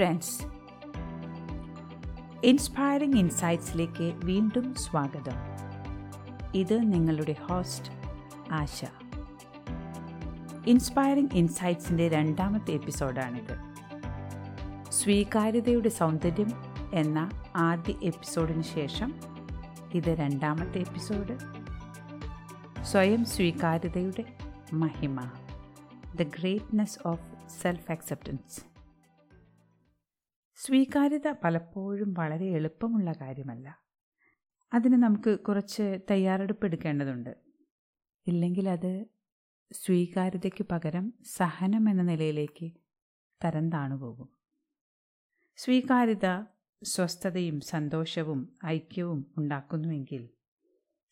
Friends. Inspiring ഇൻസൈറ്റ്സിലേക്ക് വീണ്ടും സ്വാഗതം. ഇത് നിങ്ങളുടെ ഹോസ്റ്റ് ആശ. ഇൻസ്പയറിംഗ് ഇൻസൈറ്റ്സിന്റെ രണ്ടാമത്തെ എപ്പിസോഡാണിത്. സ്വീകാര്യതയുടെ സൗന്ദര്യം എന്ന ആദ്യ എപ്പിസോഡിന് ശേഷം ഇത് രണ്ടാമത്തെ എപ്പിസോഡ്. സ്വയം സ്വീകാര്യതയുടെ മഹിമ. The greatness of self acceptance സ്വീകാര്യത പലപ്പോഴും വളരെ എളുപ്പമുള്ള കാര്യമല്ല. അതിന് നമുക്ക് കുറച്ച് തയ്യാറെടുപ്പ് എടുക്കേണ്ടതുണ്ട്. ഇല്ലെങ്കിൽ അത് സ്വീകാര്യതയ്ക്ക് പകരം സഹനം എന്ന നിലയിലേക്ക് തരം താണുപോകും. സ്വീകാര്യത സ്വസ്ഥതയും സന്തോഷവും ഐക്യവും ഉണ്ടാക്കുന്നുവെങ്കിൽ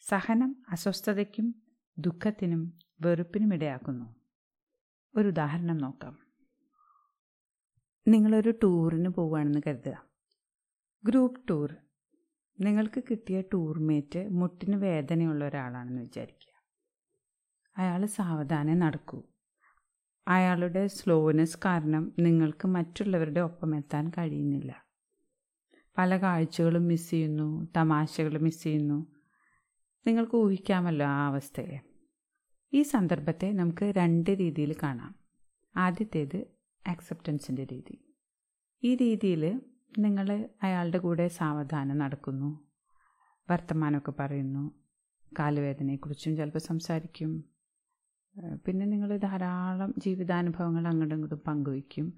സഹനം അസ്വസ്ഥതയ്ക്കും ദുഃഖത്തിനും വെറുപ്പിനും ഇടയാക്കുന്നു. ഒരു ഉദാഹരണം നോക്കാം. നിങ്ങളൊരു ടൂറിന് പോവുകയാണെന്ന് കരുതുക. Group tour. നിങ്ങൾക്ക് കിട്ടിയ ടൂർമേറ്റ് മുട്ടിന് വേദനയുള്ള ഒരാളാണെന്ന് വിചാരിക്കുക. അയാൾ സാവധാനം നടക്കൂ. അയാളുടെ സ്ലോനെസ് കാരണം നിങ്ങൾക്ക് മറ്റുള്ളവരുടെ ഒപ്പം എത്താൻ കഴിയുന്നില്ല. പല കാഴ്ചകളും മിസ് ചെയ്യുന്നു തമാശകൾ മിസ് ചെയ്യുന്നു. നിങ്ങൾക്ക് ഊഹിക്കാമല്ലോ ആ അവസ്ഥയെ. ഈ സന്ദർഭത്തെ നമുക്ക് രണ്ട് രീതിയിൽ കാണാം. ആദ്യത്തേത് ആക്സെപ്റ്റൻസിന്റെ രീതി. ഈ രീതിയിൽ നിങ്ങൾ അയാളുടെ കൂടെ സാവധാനം നടക്കുന്നു. വർത്തമാനമൊക്കെ പറയുന്നു. കാലുവേദനയെക്കുറിച്ചും ചിലപ്പോൾ സംസാരിക്കും. പിന്നെ നിങ്ങൾ ധാരാളം ജീവിതാനുഭവങ്ങൾ അങ്ങോട്ടും ഇങ്ങോട്ടും പങ്കുവയ്ക്കും.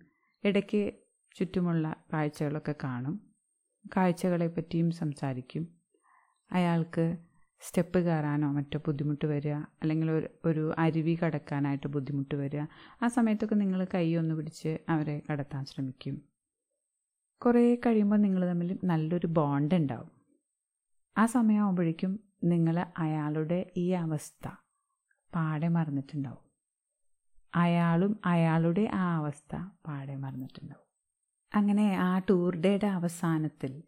ഇടയ്ക്ക് ചുറ്റുമുള്ള കാഴ്ചകളൊക്കെ കാണും. കാഴ്ചകളെ പറ്റിയും സംസാരിക്കും. അയാൾക്ക് സ്റ്റെപ്പ് കയറാനോ മറ്റോ ബുദ്ധിമുട്ട് വരിക അല്ലെങ്കിൽ ഒരു ഒരു അരുവി കടക്കാനായിട്ട് ബുദ്ധിമുട്ട് വരിക ആ സമയത്തൊക്കെ നിങ്ങൾ കൈ ഒന്ന് പിടിച്ച് അവരെ കടത്താൻ ശ്രമിക്കും. കുറേ കഴിയുമ്പോൾ നിങ്ങൾ തമ്മിൽ നല്ലൊരു ബോണ്ട് ഉണ്ടാവും. ആ സമയമാകുമ്പോഴേക്കും നിങ്ങൾ അയാളുടെ ഈ അവസ്ഥ പാടെ മറന്നിട്ടുണ്ടാവും. അയാളും അയാളുടെ ആ അവസ്ഥ പാടെ മറന്നിട്ടുണ്ടാവും. അങ്ങനെ ആ ടൂർ ഡേയുടെ അവസാനത്തിൽ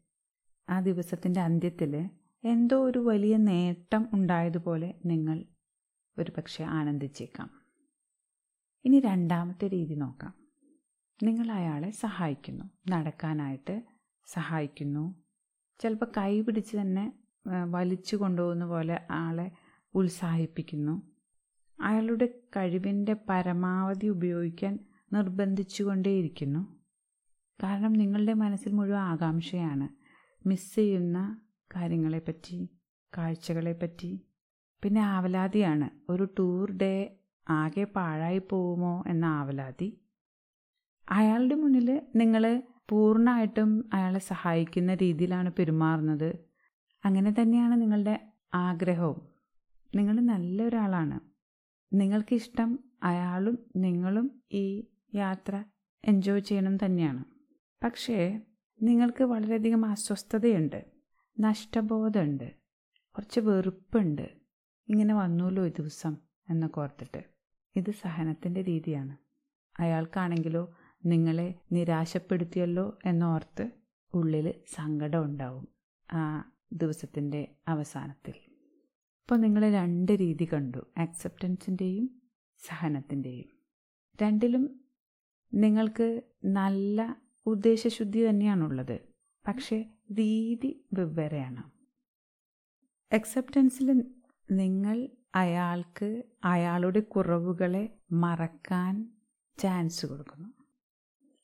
ആ ദിവസത്തിന്റെ അന്ത്യത്തിൽ എന്തോ ഒരു വലിയ നേട്ടം ഉണ്ടായതുപോലെ നിങ്ങൾ ഒരു പക്ഷേ ആനന്ദിച്ചേക്കാം. ഇനി രണ്ടാമത്തെ രീതി നോക്കാം. നിങ്ങൾ അയാളെ സഹായിക്കുന്നു. നടക്കാനായിട്ട് സഹായിക്കുന്നു. ചിലപ്പോൾ കൈ പിടിച്ച് തന്നെ വലിച്ചു കൊണ്ടുപോകുന്ന പോലെ ആളെ ഉത്സാഹിപ്പിക്കുന്നു. അയാളുടെ കഴിവിന്റെ പരമാവധി ഉപയോഗിക്കാൻ നിർബന്ധിച്ചുകൊണ്ടേയിരിക്കുന്നു. കാരണം നിങ്ങളുടെ മനസ്സിൽ മുഴുവൻ ആകാംക്ഷയാണ്. മിസ് ചെയ്യുന്ന കാര്യങ്ങളെപ്പറ്റി കാഴ്ചകളെപ്പറ്റി. പിന്നെ ആവലാതിയാണ്. ഒരു ടൂർ ഡേ ആകെ പാഴായി പോകുമോ എന്ന ആവലാതി. അയാളുടെ മുന്നിൽ നിങ്ങൾ പൂർണമായിട്ടും അയാളെ സഹായിക്കുന്ന രീതിയിലാണ് പെരുമാറുന്നത്. അങ്ങനെ തന്നെയാണ് നിങ്ങളുടെ ആഗ്രഹവും. നിങ്ങൾ നല്ലൊരാളാണ്. നിങ്ങൾക്കിഷ്ടം അയാളും നിങ്ങളും ഈ യാത്ര എൻജോയ് ചെയ്യണം തന്നെയാണ്. പക്ഷേ നിങ്ങൾക്ക് വളരെയധികം അസ്വസ്ഥതയുണ്ട്. നഷ്ടബോധമുണ്ട്. കുറച്ച് വെറുപ്പുണ്ട്. ഇങ്ങനെ വന്നുല്ലോ ഈ ദിവസം എന്നൊക്കെ ഓർത്തിട്ട്. ഇത് സഹനത്തിന്റെ രീതിയാണ്. അയാൾക്കാണെങ്കിലോ നിങ്ങളെ നിരാശപ്പെടുത്തിയല്ലോ എന്നോർത്ത് ഉള്ളിൽ സങ്കടം ഉണ്ടാവും ആ ദിവസത്തിന്റെ അവസാനത്തിൽ. അപ്പോൾ നിങ്ങൾ രണ്ട് രീതി കണ്ടു. ആക്സെപ്റ്റൻസിന്റെയും സഹനത്തിന്റെയും. രണ്ടിലും നിങ്ങൾക്ക് നല്ല ഉദ്ദേശശുദ്ധി തന്നെയാണുള്ളത്. പക്ഷേ രീതി വെവ്വേറെയാണ് അക്സെപ്റ്റൻസിൽ നിങ്ങൾ അയാൾക്ക് അയാളുടെ കുറവുകളെ മറക്കാൻ ചാൻസ് കൊടുക്കുന്നു.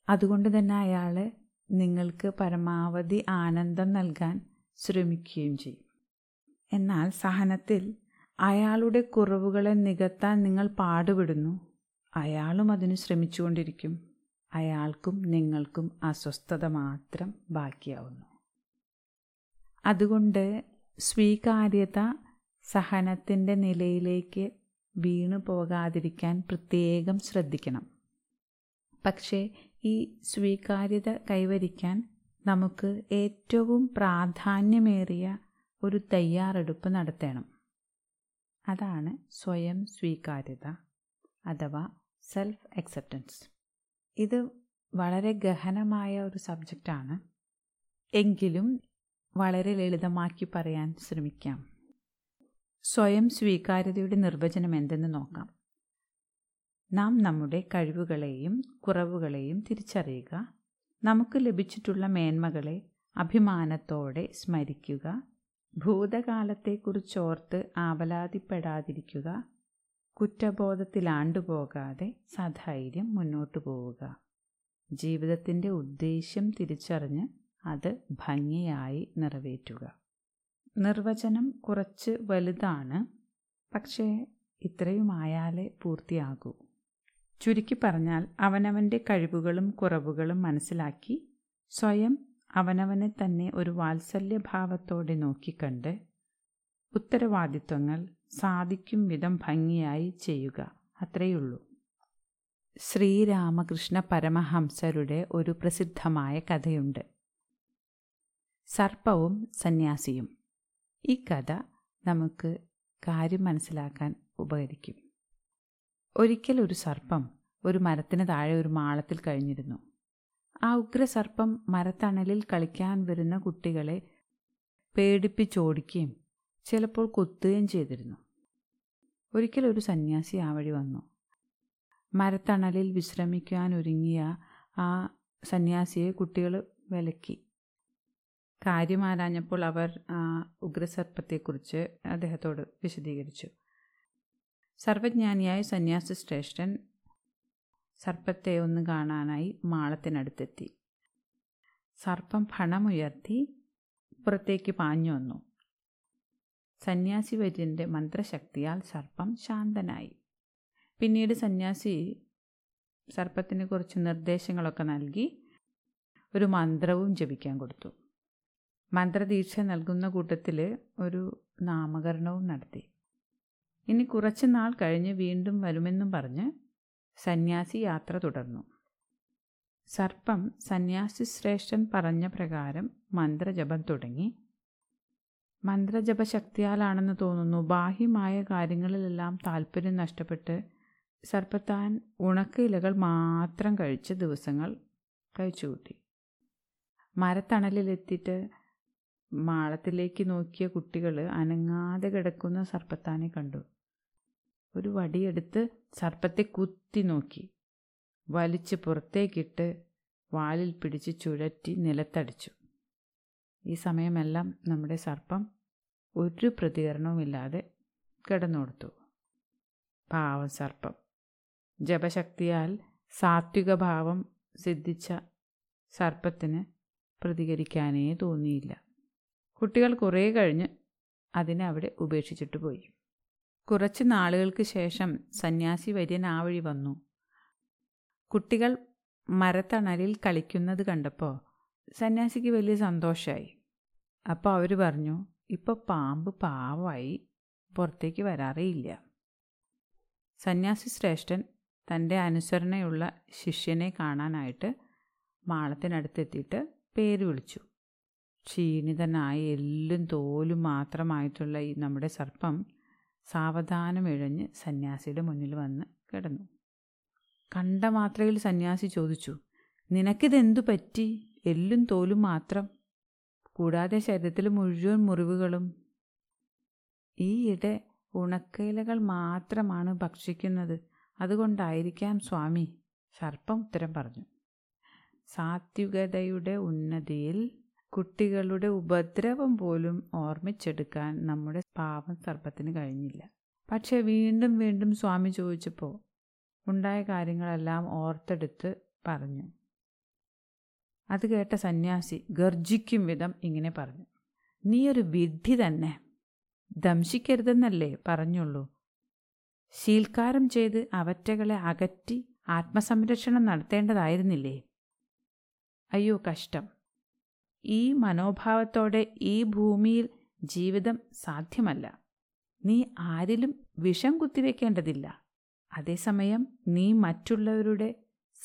അതുകൊണ്ട് തന്നെ അയാൾ നിങ്ങൾക്ക് പരമാവധി ആനന്ദം നൽകാൻ ശ്രമിക്കുകയും ചെയ്യും. എന്നാൽ സഹനത്തിൽ അയാളുടെ കുറവുകളെ നികത്താൻ നിങ്ങൾ പാടുപെടുന്നു. അയാളും അതിന് ശ്രമിച്ചുകൊണ്ടിരിക്കും. അയാൾക്കും നിങ്ങൾക്കും അസ്വസ്ഥത മാത്രം ബാക്കിയാവുന്നു. അതുകൊണ്ട് സ്വീകാര്യത സഹനത്തിന്റെ നിലയിലേക്ക് വീണു പോകാതിരിക്കാൻ പ്രത്യേകം ശ്രദ്ധിക്കണം. പക്ഷേ ഈ സ്വീകാര്യത കൈവരിക്കാൻ നമുക്ക് ഏറ്റവും പ്രാധാന്യമേറിയ ഒരു തയ്യാറെടുപ്പ് നടത്തണം. അതാണ് സ്വയം സ്വീകാര്യത അഥവാ സെൽഫ് അക്സെപ്റ്റൻസ്. ഇത് വളരെ ഗഹനമായ ഒരു സബ്ജക്റ്റാണ്. എങ്കിലും വളരെ ലളിതമാക്കി പറയാൻ ശ്രമിക്കാം. സ്വയം സ്വീകാര്യതയുടെ നിർവചനം എന്തെന്ന് നോക്കാം. നാം നമ്മുടെ കഴിവുകളെയും കുറവുകളെയും തിരിച്ചറിയുക. നമുക്ക് ലഭിച്ചിട്ടുള്ള മേന്മകളെ അഭിമാനത്തോടെ സ്മരിക്കുക. ഭൂതകാലത്തെക്കുറിച്ചോർത്ത് ആവലാതിപ്പെടാതിരിക്കുക. കുറ്റബോധത്തിലാണ്ടുപോകാതെ സധൈര്യം മുന്നോട്ടു പോവുക ജീവിതത്തിന്റെ ഉദ്ദേശ്യം തിരിച്ചറിഞ്ഞ് അത് ഭംഗിയായി നിറവേറ്റുക. നിർവചനം കുറച്ച് വലുതാണ് പക്ഷേ ഇത്രയുമായാലേ പൂർത്തിയാകൂ. ചുരുക്കി പറഞ്ഞാൽ അവനവന്റെ കഴിവുകളും കുറവുകളും മനസ്സിലാക്കി സ്വയം അവനവനെ തന്നെ ഒരു വാത്സല്യഭാവത്തോടെ നോക്കിക്കണ്ട് ഉത്തരവാദിത്വങ്ങൾ സാധിക്കും വിധം ഭംഗിയായി ചെയ്യുക അത്രയുള്ളൂ. ശ്രീരാമകൃഷ്ണ പരമഹംസരുടെ ഒരു പ്രസിദ്ധമായ കഥയുണ്ട്. സർപ്പവും സന്യാസിയും. ഈ കഥ നമുക്ക് കാര്യം മനസ്സിലാക്കാൻ ഉപകരിക്കും. ഒരിക്കൽ ഒരു സർപ്പം ഒരു മരത്തിന് താഴെ ഒരു മാളത്തിൽ കഴിഞ്ഞിരുന്നു. ആ ഉഗ്ര സർപ്പം മരത്തണലിൽ കളിക്കാൻ വരുന്ന കുട്ടികളെ പേടിപ്പിച്ചോടിക്കുകയും ചിലപ്പോൾ കൊത്തുകയും ചെയ്തിരുന്നു. ഒരിക്കൽ ഒരു സന്യാസി ആ വഴി വന്നു. മരത്തണലിൽ വിശ്രമിക്കാൻ ഒരുങ്ങിയ ആ സന്യാസിയെ കുട്ടികൾ വിലക്കി. കാര്യം ആരാഞ്ഞപ്പോൾ അവർ ഉഗ്രസർപ്പത്തെക്കുറിച്ച് അദ്ദേഹത്തോട് വിശദീകരിച്ചു. സർവജ്ഞാനിയായ സന്യാസി ശ്രേഷ്ഠൻ സർപ്പത്തെ ഒന്ന് കാണാനായി മാളത്തിനടുത്തെത്തി. സർപ്പം ഫണമുയർത്തി പുറത്തേക്ക് പാഞ്ഞു വന്നു. സന്യാസി വര്യന്റെ മന്ത്രശക്തിയാൽ സർപ്പം ശാന്തനായി. പിന്നീട് സന്യാസി സർപ്പത്തിന് കുറച്ച് നിർദ്ദേശങ്ങളൊക്കെ നൽകി ഒരു മന്ത്രവും ജപിക്കാൻ കൊടുത്തു. മന്ത്രദീക്ഷ നൽകുന്ന കൂട്ടത്തിൽ ഒരു നാമകരണവും നടത്തി. ഇനി കുറച്ച് നാൾ കഴിഞ്ഞ് വീണ്ടും വരുമെന്നും പറഞ്ഞ് സന്യാസി യാത്ര തുടർന്നു. സർപ്പം സന്യാസി ശ്രേഷ്ഠൻ പറഞ്ഞ പ്രകാരം മന്ത്രജപം തുടങ്ങി. മന്ത്രജപശക്തിയാലാണെന്ന് തോന്നുന്നു. ബാഹ്യമായ കാര്യങ്ങളിലെല്ലാം താല്പര്യം നഷ്ടപ്പെട്ട് സർപ്പത്താൻ ഉണക്ക ഇലകൾ മാത്രം കഴിച്ച് ദിവസങ്ങൾ കഴിച്ചുകൂട്ടി. മരത്തണലിലെത്തിയിട്ട് മാളത്തിലേക്ക് നോക്കിയ കുട്ടികൾ അനങ്ങാതെ കിടക്കുന്ന സർപ്പത്താനെ കണ്ടു. ഒരു വടിയെടുത്ത് സർപ്പത്തെ കുത്തി നോക്കി. വലിച്ച് പുറത്തേക്കിട്ട് വാലിൽ പിടിച്ച് ചുഴറ്റി നിലത്തടിച്ചു. ഈ സമയമെല്ലാം നമ്മുടെ സർപ്പം ഒരു പ്രതികരണവുമില്ലാതെ കിടന്നുകൊടുത്തു. പാവം സർപ്പം. ജപശക്തിയാൽ സാത്വിക ഭാവം സിദ്ധിച്ച സർപ്പത്തിന് പ്രതികരിക്കാനേ തോന്നിയില്ല. കുട്ടികൾ കുറേ കഴിഞ്ഞ് അതിനെ അവിടെ ഉപേക്ഷിച്ചിട്ട് പോയി. കുറച്ച് നാളുകൾക്ക് ശേഷം സന്യാസി വര്യൻ ആ വഴി വന്നു. കുട്ടികൾ മരത്തണലിൽ കളിക്കുന്നത് കണ്ടപ്പോൾ സന്യാസിക്ക് വലിയ സന്തോഷമായി അപ്പോൾ അവർ പറഞ്ഞു ഇപ്പോൾ പാമ്പ് പാവമായി പുറത്തേക്ക് വരാറേയില്ല സന്യാസി ശ്രേഷ്ഠൻ തന്റെ അനുസരണയുള്ള ശിഷ്യനെ കാണാനായിട്ട് മാളത്തിനടുത്തെത്തിയിട്ട് പേര് വിളിച്ചു. ക്ഷീണിതനായി എല്ലും തോലും മാത്രമായിട്ടുള്ള ഈ നമ്മുടെ സർപ്പം സാവധാനം ഇഴഞ്ഞ് സന്യാസിയുടെ മുന്നിൽ വന്ന് കിടന്നു. കണ്ട മാത്രയിൽ സന്യാസി ചോദിച്ചു നിനക്കിതെന്തു പറ്റി? എല്ലും തോലും മാത്രം? കൂടാതെ ശരീരത്തിൽ മുഴുവൻ മുറിവുകളും? ഈയിടെ ഉണക്കയിലകൾ മാത്രമാണ് ഭക്ഷിക്കുന്നത്. അതുകൊണ്ടായിരിക്കാം സ്വാമി സർപ്പം ഉത്തരം പറഞ്ഞു. സാത്വികതയുടെ ഉന്നതിയിൽ കുട്ടികളുടെ ഉപദ്രവം പോലും ഓർമ്മിച്ചെടുക്കാൻ നമ്മുടെ പാവം സർപ്പത്തിന് കഴിഞ്ഞില്ല. പക്ഷെ വീണ്ടും വീണ്ടും സ്വാമി ചോദിച്ചപ്പോൾ ഉണ്ടായ കാര്യങ്ങളെല്ലാം ഓർത്തെടുത്ത് പറഞ്ഞു. അത് കേട്ട സന്യാസി ഗർജിക്കും വിധം ഇങ്ങനെ പറഞ്ഞു. നീ ഒരു വിഡ്ഢി തന്നെ. ദംശിക്കരുതെന്നല്ലേ പറഞ്ഞുള്ളൂ. ശീൽക്കാരം ചെയ്ത് അവറ്റകളെ അകറ്റി ആത്മസംരക്ഷണം നടത്തേണ്ടതായിരുന്നില്ലേ? അയ്യോ കഷ്ടം. ഈ മനോഭാവത്തോടെ ഈ ഭൂമിയിൽ ജീവിതം സാധ്യമല്ല. നീ ആരിലും വിഷം കുത്തിവെക്കേണ്ടതില്ല. അതേസമയം നീ മറ്റുള്ളവരുടെ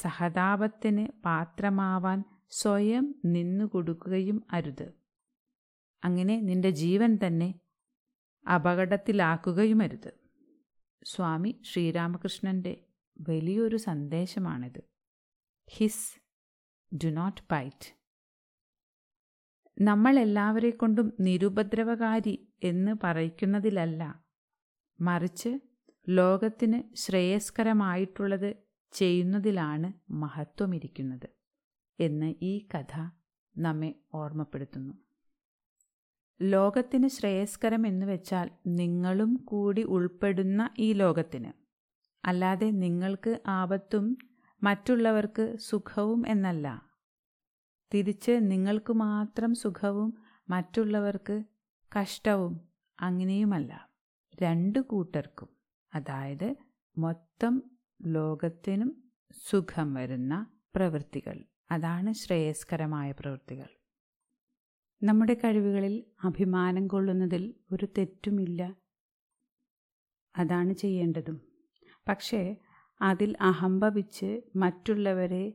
സഹതാപത്തിന് പാത്രമാവാൻ സ്വയം നിന്നു കൊടുക്കുകയും അരുത്. അങ്ങനെ നിന്റെ ജീവൻ തന്നെ അപകടത്തിലാക്കുകയുമരുത് സ്വാമി ശ്രീരാമകൃഷ്ണന്റെ വലിയൊരു സന്ദേശമാണിത്. Hiss do not bite. നമ്മൾ എല്ലാവരെ കൊണ്ടും നിരുപദ്രവകാരി എന്ന് പറയിക്കുന്നതിലല്ല. മറിച്ച് ലോകത്തിന് ശ്രേയസ്കരമായിട്ടുള്ളത് ചെയ്യുന്നതിലാണ് മഹത്വമിരിക്കുന്നത് എന്ന് ഈ കഥ നമ്മെ ഓർമ്മപ്പെടുത്തുന്നു. ലോകത്തിന് ശ്രേയസ്കരം എന്ന് വെച്ചാൽ നിങ്ങളും കൂടി ഉൾപ്പെടുന്ന ഈ ലോകത്തിന്. അല്ലാതെ നിങ്ങൾക്ക് ആപത്തും മറ്റുള്ളവർക്ക് സുഖവും എന്നല്ല. തിരിച്ച് നിങ്ങൾക്ക് മാത്രം സുഖവും മറ്റുള്ളവർക്ക് കഷ്ടവും അങ്ങനെയുമല്ല. രണ്ടു കൂട്ടർക്കും അതായത് മൊത്തം ലോകത്തിനും സുഖം വരുന്ന പ്രവൃത്തികൾ. അതാണ് ശ്രേയസ്കരമായ പ്രവൃത്തികൾ. നമ്മുടെ കഴിവുകളിൽ അഭിമാനം കൊള്ളുന്നതിൽ ഒരു തെറ്റുമില്ല. അതാണ് ചെയ്യേണ്ടതും. പക്ഷേ അതിൽ അഹംഭവിച്ച് മറ്റുള്ളവരെ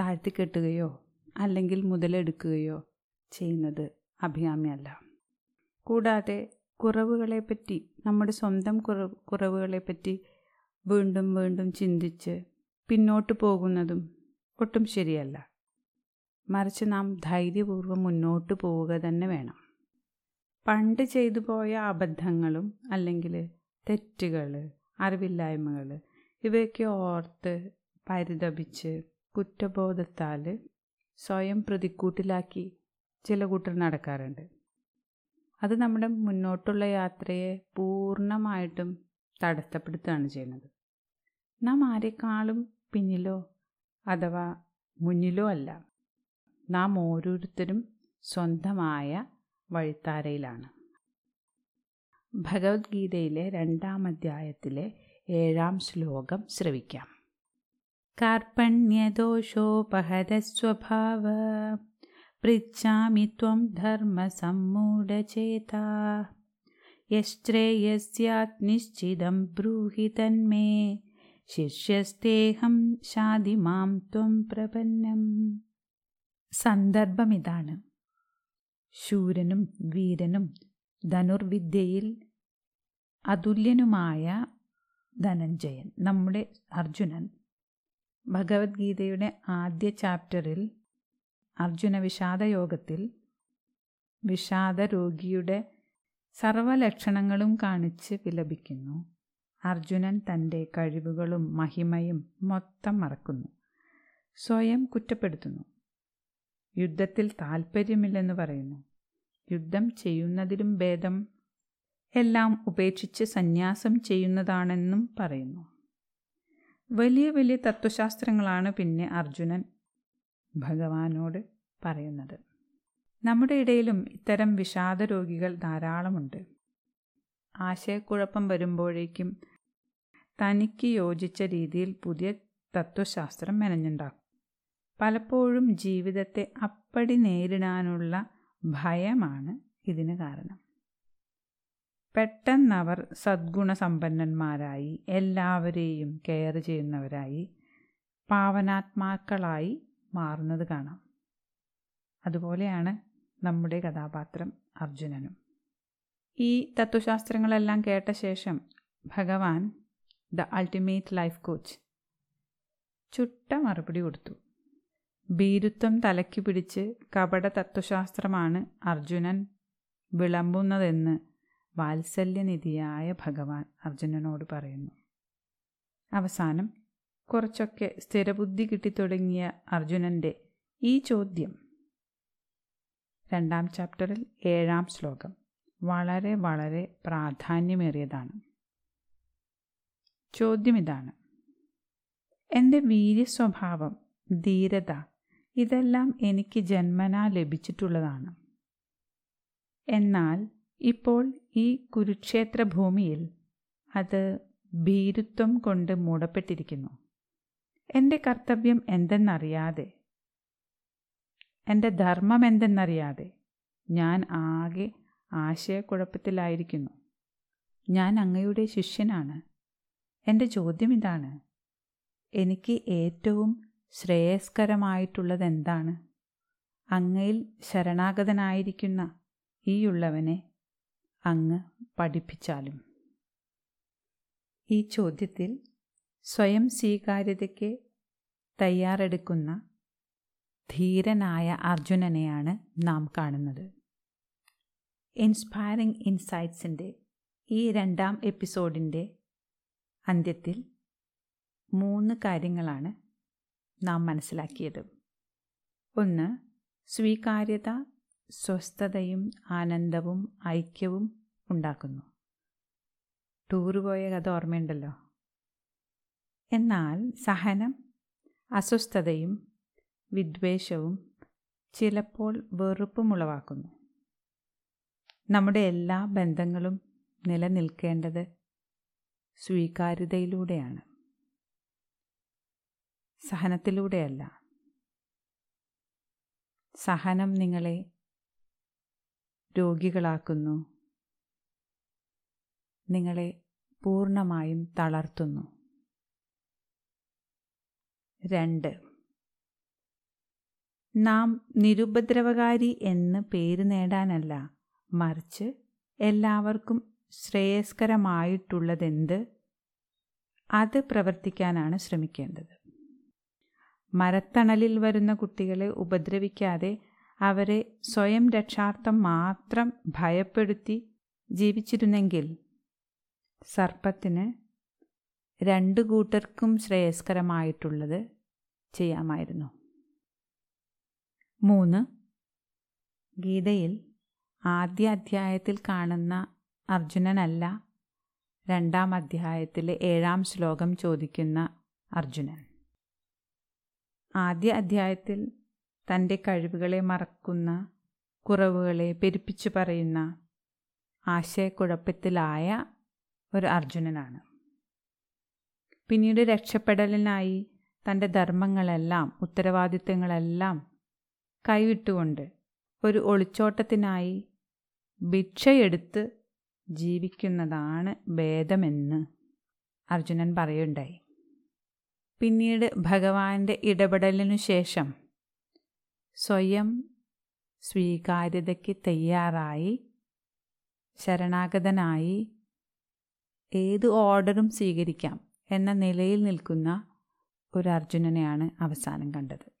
താഴ്ത്തിക്കെട്ടുകയോ അല്ലെങ്കിൽ മുതലെടുക്കുകയോ ചെയ്യുന്നത് അഭികാമ്യമല്ല. കൂടാതെ കുറവുകളെപ്പറ്റി നമ്മുടെ സ്വന്തം കുറവ് കുറവുകളെപ്പറ്റി വീണ്ടും വീണ്ടും ചിന്തിച്ച് പിന്നോട്ട് പോകുന്നതും ഒട്ടും ശരിയല്ല. മറിച്ച് നാം ധൈര്യപൂർവം മുന്നോട്ട് പോവുക തന്നെ വേണം. പണ്ട് ചെയ്തു പോയ അബദ്ധങ്ങളും അല്ലെങ്കിൽ തെറ്റുകൾ അറിവില്ലായ്മകൾ ഇവയൊക്കെ ഓർത്ത് പരിതപിച്ച് കുറ്റബോധത്താൽ സ്വയം പ്രതിക്കൂട്ടിലാക്കി ചില കൂട്ടർ നടക്കാറുണ്ട്. അത് നമ്മുടെ മുന്നോട്ടുള്ള യാത്രയെ പൂർണമായിട്ടും തടസ്സപ്പെടുത്തുകയാണ് ചെയ്യുന്നത്. നാം ആരെക്കാളും പിന്നിലോ അഥവാ മുന്നിലോ അല്ല. നാം ഓരോരുത്തരും സ്വന്തമായ വഴിത്താരയിലാണ്. ഭഗവത്ഗീതയിലെ രണ്ടാം അധ്യായത്തിലെ ഏഴാം ശ്ലോകം ശ്രവിക്കാം. कार्पण्यदोषोपहरस्वभाव पृच्छामि त्वं धर्मसम्मूढचेता यश्रेयस्यात् निश्चितं ब्रूहि तन्मे ശിഷ്യസ്തേഹം ശാതിമാം ത്വം പ്രപന്നം സന്ദർഭമിതാണ് ശൂരനും വീരനും ധനുർവിദ്യയിൽ അതുല്യനുമായ ധനഞ്ജയൻ നമ്മുടെ അർജുനൻ ഭഗവത്ഗീതയുടെ ആദ്യ ചാപ്റ്ററിൽ അർജുന വിഷാദയോഗത്തിൽ വിഷാദ രോഗിയുടെ സർവലക്ഷണങ്ങളും കാണിച്ച് വിലപിക്കുന്നു. അർജുനൻ തന്റെ കഴിവുകളും മഹിമയും മൊത്തം മറക്കുന്നു. സ്വയം കുറ്റപ്പെടുത്തുന്നു. യുദ്ധത്തിൽ താൽപ്പര്യമില്ലെന്ന് പറയുന്നു. യുദ്ധം ചെയ്യുന്നതിലും ഭേദം എല്ലാം ഉപേക്ഷിച്ച് സന്യാസം ചെയ്യുന്നതാണെന്നും പറയുന്നു. വലിയ വലിയ തത്വശാസ്ത്രങ്ങളാണ് പിന്നെ അർജുനൻ ഭഗവാനോട് പറയുന്നത്. നമ്മുടെ ഇടയിലും ഇത്തരം വിഷാദ രോഗികൾ ധാരാളമുണ്ട്. ആശയക്കുഴപ്പം വരുമ്പോഴേക്കും തനിക്ക് യോജിച്ച രീതിയിൽ പുതിയ തത്വശാസ്ത്രം മെനഞ്ഞുണ്ടാക്കും. പലപ്പോഴും ജീവിതത്തെ അപ്പടി നേരിടാനുള്ള ഭയമാണ് ഇതിന് കാരണം. പെട്ടെന്നവർ സദ്ഗുണസമ്പന്നന്മാരായി എല്ലാവരെയും കെയർ ചെയ്യുന്നവരായി പാവനാത്മാക്കളായി മാറുന്നത് കാണാം. അതുപോലെയാണ് നമ്മുടെ കഥാപാത്രം അർജുനനും. ഈ തത്വശാസ്ത്രങ്ങളെല്ലാം കേട്ട ശേഷം ഭഗവാൻ ദ അൾട്ടിമേറ്റ് ലൈഫ് കോച്ച് ചുട്ട മറുപടി കൊടുത്തു. ഭീരുത്വം തലയ്ക്ക് പിടിച്ച് കപട തത്വശാസ്ത്രമാണ് അർജുനൻ വിളമ്പുന്നതെന്ന് വാത്സല്യനിധിയായ ഭഗവാൻ അർജുനനോട് പറയുന്നു. അവസാനം കുറച്ചൊക്കെ സ്ഥിരബുദ്ധി കിട്ടിത്തുടങ്ങിയ അർജുനന്റെ ഈ ചോദ്യം. രണ്ടാം ചാപ്റ്ററിൽ ഏഴാം ശ്ലോകം. വളരെ വളരെ പ്രാധാന്യമേറിയതാണ്. ചോദ്യം ഇതാണ് എന്റെ വീര്യസ്വഭാവം ധീരത ഇതെല്ലാം എനിക്ക് ജന്മനാ ലഭിച്ചിട്ടുള്ളതാണ്. എന്നാൽ ഇപ്പോൾ ഈ കുരുക്ഷേത്ര ഭൂമിയിൽ അത് ഭീരുത്വം കൊണ്ട് മൂടപ്പെട്ടിരിക്കുന്നു. എന്റെ കർത്തവ്യം എന്തെന്നറിയാതെ എന്റെ ധർമ്മം എന്തെന്നറിയാതെ ഞാൻ ആകെ ആശയക്കുഴപ്പത്തിലായിരിക്കുന്നു. ഞാൻ അങ്ങയുടെ ശിഷ്യനാണ്. എന്റെ ചോദ്യം ഇതാണ് എനിക്ക് ഏറ്റവും ശ്രേയസ്കരമായിട്ടുള്ളത് എന്താണ് അങ്ങയിൽ ശരണാഗതനായിരിക്കുന്ന ഈയുള്ളവനെ അങ്ങ് പഠിപ്പിച്ചാലും. ഈ ചോദ്യത്തിൽ സ്വയം സ്വീകാര്യതയ്ക്ക് തയ്യാറെടുക്കുന്ന ധീരനായ അർജുനനെയാണ് നാം കാണുന്നത്. ഇൻസ്പയറിംഗ് ഇൻസൈറ്റ്സിന്റെ ഈ രണ്ടാം എപ്പിസോഡിന്റെ അന്ത്യത്തിൽ മൂന്ന് കാര്യങ്ങളാണ് നാം മനസ്സിലാക്കിയത്. ഒന്ന് സ്വീകാര്യത സ്വസ്ഥതയും ആനന്ദവും ഐക്യവും ഉണ്ടാക്കുന്നു. ടൂറ് പോയ കഥ ഓർമ്മയുണ്ടല്ലോ? എന്നാൽ സഹനം അസ്വസ്ഥതയും വിദ്വേഷവും ചിലപ്പോൾ വെറുപ്പും ഉളവാക്കുന്നു നമ്മുടെ എല്ലാ ബന്ധങ്ങളും നിലനിൽക്കേണ്ടത് സ്വീകാര്യതയിലൂടെയാണ്. സഹനത്തിലൂടെയല്ല. സഹനം നിങ്ങളെ രോഗികളാക്കുന്നു. നിങ്ങളെ പൂർണമായും തളർത്തുന്നു. രണ്ട്. നാം നിരുപദ്രവകാരി എന്ന് പേര് നേടാനല്ല മറിച്ച് എല്ലാവർക്കും ശ്രേയസ്കരമായിട്ടുള്ളതെന്ത്? അത് പ്രവർത്തിക്കാനാണ് ശ്രമിക്കേണ്ടത്. മരത്തണലിൽ വരുന്ന കുട്ടികളെ ഉപദ്രവിക്കാതെ അവരെ സ്വയം രക്ഷാർത്ഥം മാത്രം ഭയപ്പെടുത്തി ജീവിച്ചിരുന്നെങ്കിൽ സർപ്പത്തിന് രണ്ടു കൂട്ടർക്കും ശ്രേയസ്കരമായിട്ടുള്ളത് ചെയ്യാമായിരുന്നു. മൂന്ന്. ഗീതയിൽ ആദ്യ അധ്യായത്തിൽ കാണുന്ന അർജുനനല്ല രണ്ടാം അധ്യായത്തിലെ ഏഴാം ശ്ലോകം ചോദിക്കുന്ന അർജുനൻ. ആദ്യ അധ്യായത്തിൽ തന്റെ കഴിവുകളെ മറക്കുന്ന കുറവുകളെ പെരുപ്പിച്ചു പറയുന്ന ആശയക്കുഴപ്പത്തിലായ ഒരു അർജുനനാണ്. പിന്നീട് രക്ഷപ്പെടലിനായി തന്റെ ധർമ്മങ്ങളെല്ലാം ഉത്തരവാദിത്തങ്ങളെല്ലാം കൈവിട്ടുകൊണ്ട് ഒരു ഒളിച്ചോട്ടത്തിനായി ഭിക്ഷയെടുത്ത് ജീവിക്കുന്നതാണ് ഭേദമെന്ന് അർജുനൻ പറയുണ്ടായി. പിന്നീട് ഭഗവാന്റെ ഇടപെടലിനു ശേഷം സ്വയം സ്വീകാര്യതയ്ക്ക് തയ്യാറായി ശരണാഗതനായി ഏത് ഓർഡറും സ്വീകരിക്കാം എന്ന നിലയിൽ നിൽക്കുന്ന ഒരു അർജുനനെയാണ് അവസാനം കണ്ടത്.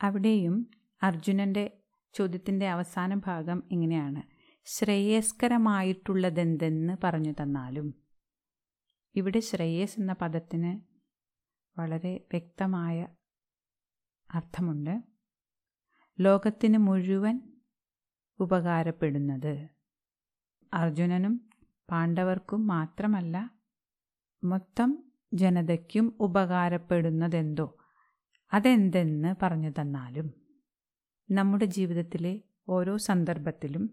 അവിടെയും അർജുനന്റെ ചോദ്യത്തിന്റെ അവസാന ഭാഗം ഇങ്ങനെയാണ്. ശ്രേയസ്കരമായിട്ടുള്ളതെന്തെന്ന് പറഞ്ഞു തന്നാലും ഇവിടെ ശ്രേയസ് എന്ന പദത്തിന് വളരെ വ്യക്തമായ അർത്ഥമുണ്ട്. ലോകത്തിന് മുഴുവൻ ഉപകാരപ്പെടുന്നത്. അർജുനനും പാണ്ഡവർക്കും മാത്രമല്ല മൊത്തം ജനതയ്ക്കും ഉപകാരപ്പെടുന്നതെന്തോ അതെന്തെന്ന് പറഞ്ഞു തന്നാലും നമ്മുടെ ജീവിതത്തിലെ ഓരോ സന്ദർഭത്തിലും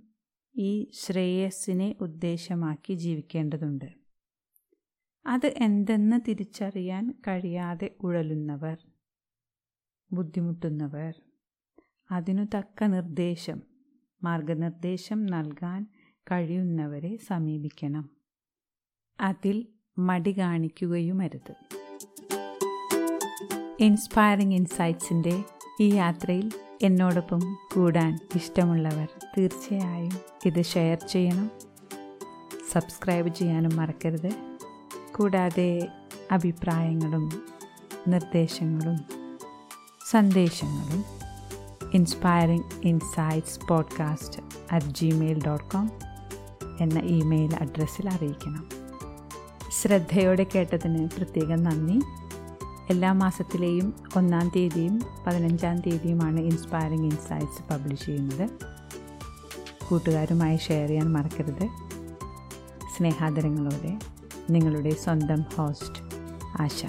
ഈ ശ്രേയസ്സിനെ ഉദ്ദേശമാക്കി ജീവിക്കേണ്ടതുണ്ട്. അത് എന്തെന്ന് തിരിച്ചറിയാൻ കഴിയാതെ ഉഴലുന്നവർ ബുദ്ധിമുട്ടുന്നവർ അതിനു തക്ക നിർദ്ദേശം. മാർഗനിർദ്ദേശം നൽകാൻ കഴിയുന്നവരെ സമീപിക്കണം. അതിൽ മടി കാണിക്കുകയുമരുത്. ഇൻസ്പയറിംഗ് ഇൻസൈറ്റ്സിന്റെ ഈ യാത്രയിൽ എന്നോടൊപ്പം കൂടാൻ ഇഷ്ടമുള്ളവർ തീർച്ചയായും ഇത് ഷെയർ ചെയ്യണം. സബ്സ്ക്രൈബ് ചെയ്യാനും മറക്കരുത്. കൂടാതെ അഭിപ്രായങ്ങളും നിർദ്ദേശങ്ങളും സന്ദേശങ്ങളും inspiring insights podcast at gmail dot com എന്ന ഇമെയിൽ അഡ്രസ്സിൽ അറിയിക്കണം. ശ്രദ്ധയോടെ കേട്ടതിന് പ്രത്യേകം നന്ദി. എല്ലാ മാസത്തിലെയും ഒന്നാം തീയതിയും പതിനഞ്ചാം തീയതിയുമാണ് ഇൻസ്പയറിംഗ് ഇൻസൈറ്റ്സ് പബ്ലിഷ് ചെയ്യുന്നത്. കൂട്ടുകാരുമായി ഷെയർ ചെയ്യാൻ മറക്കരുത്. സ്നേഹാദരങ്ങളോടെ നിങ്ങളുടെ സ്വന്തം ഹോസ്റ്റ് ആശ.